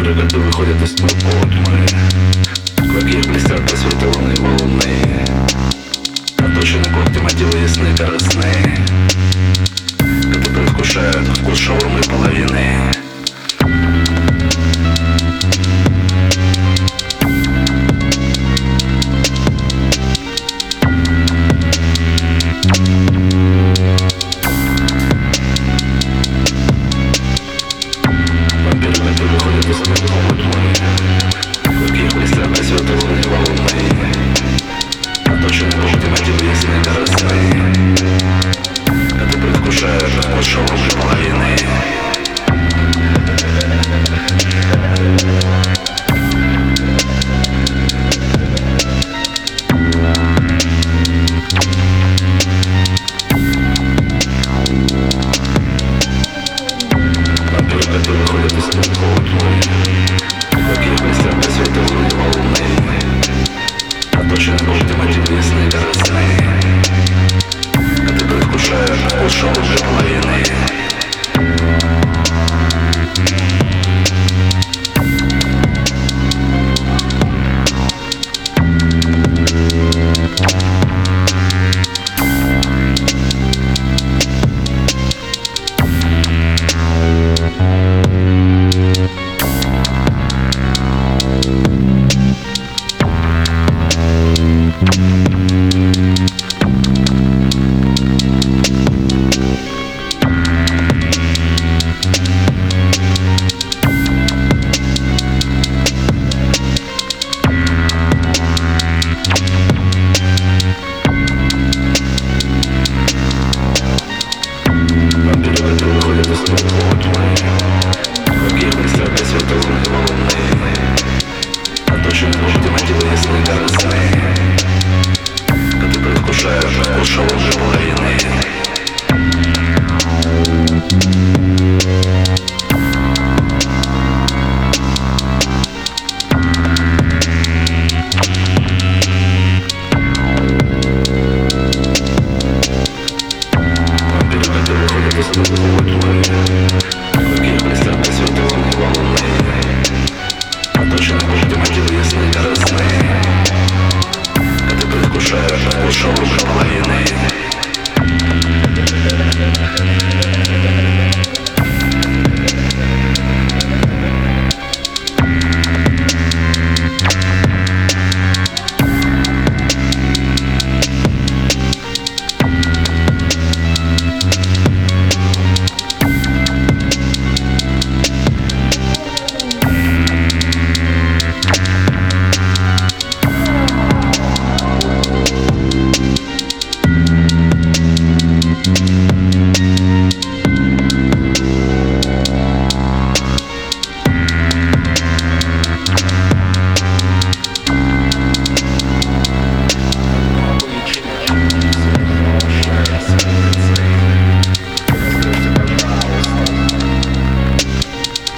Ряды выходят из тьмы полутьмы В их блестят просветы луны волны Оточены когтем отделы ясны корыстные Это предвкушают вкус шаурмы половины Thank you.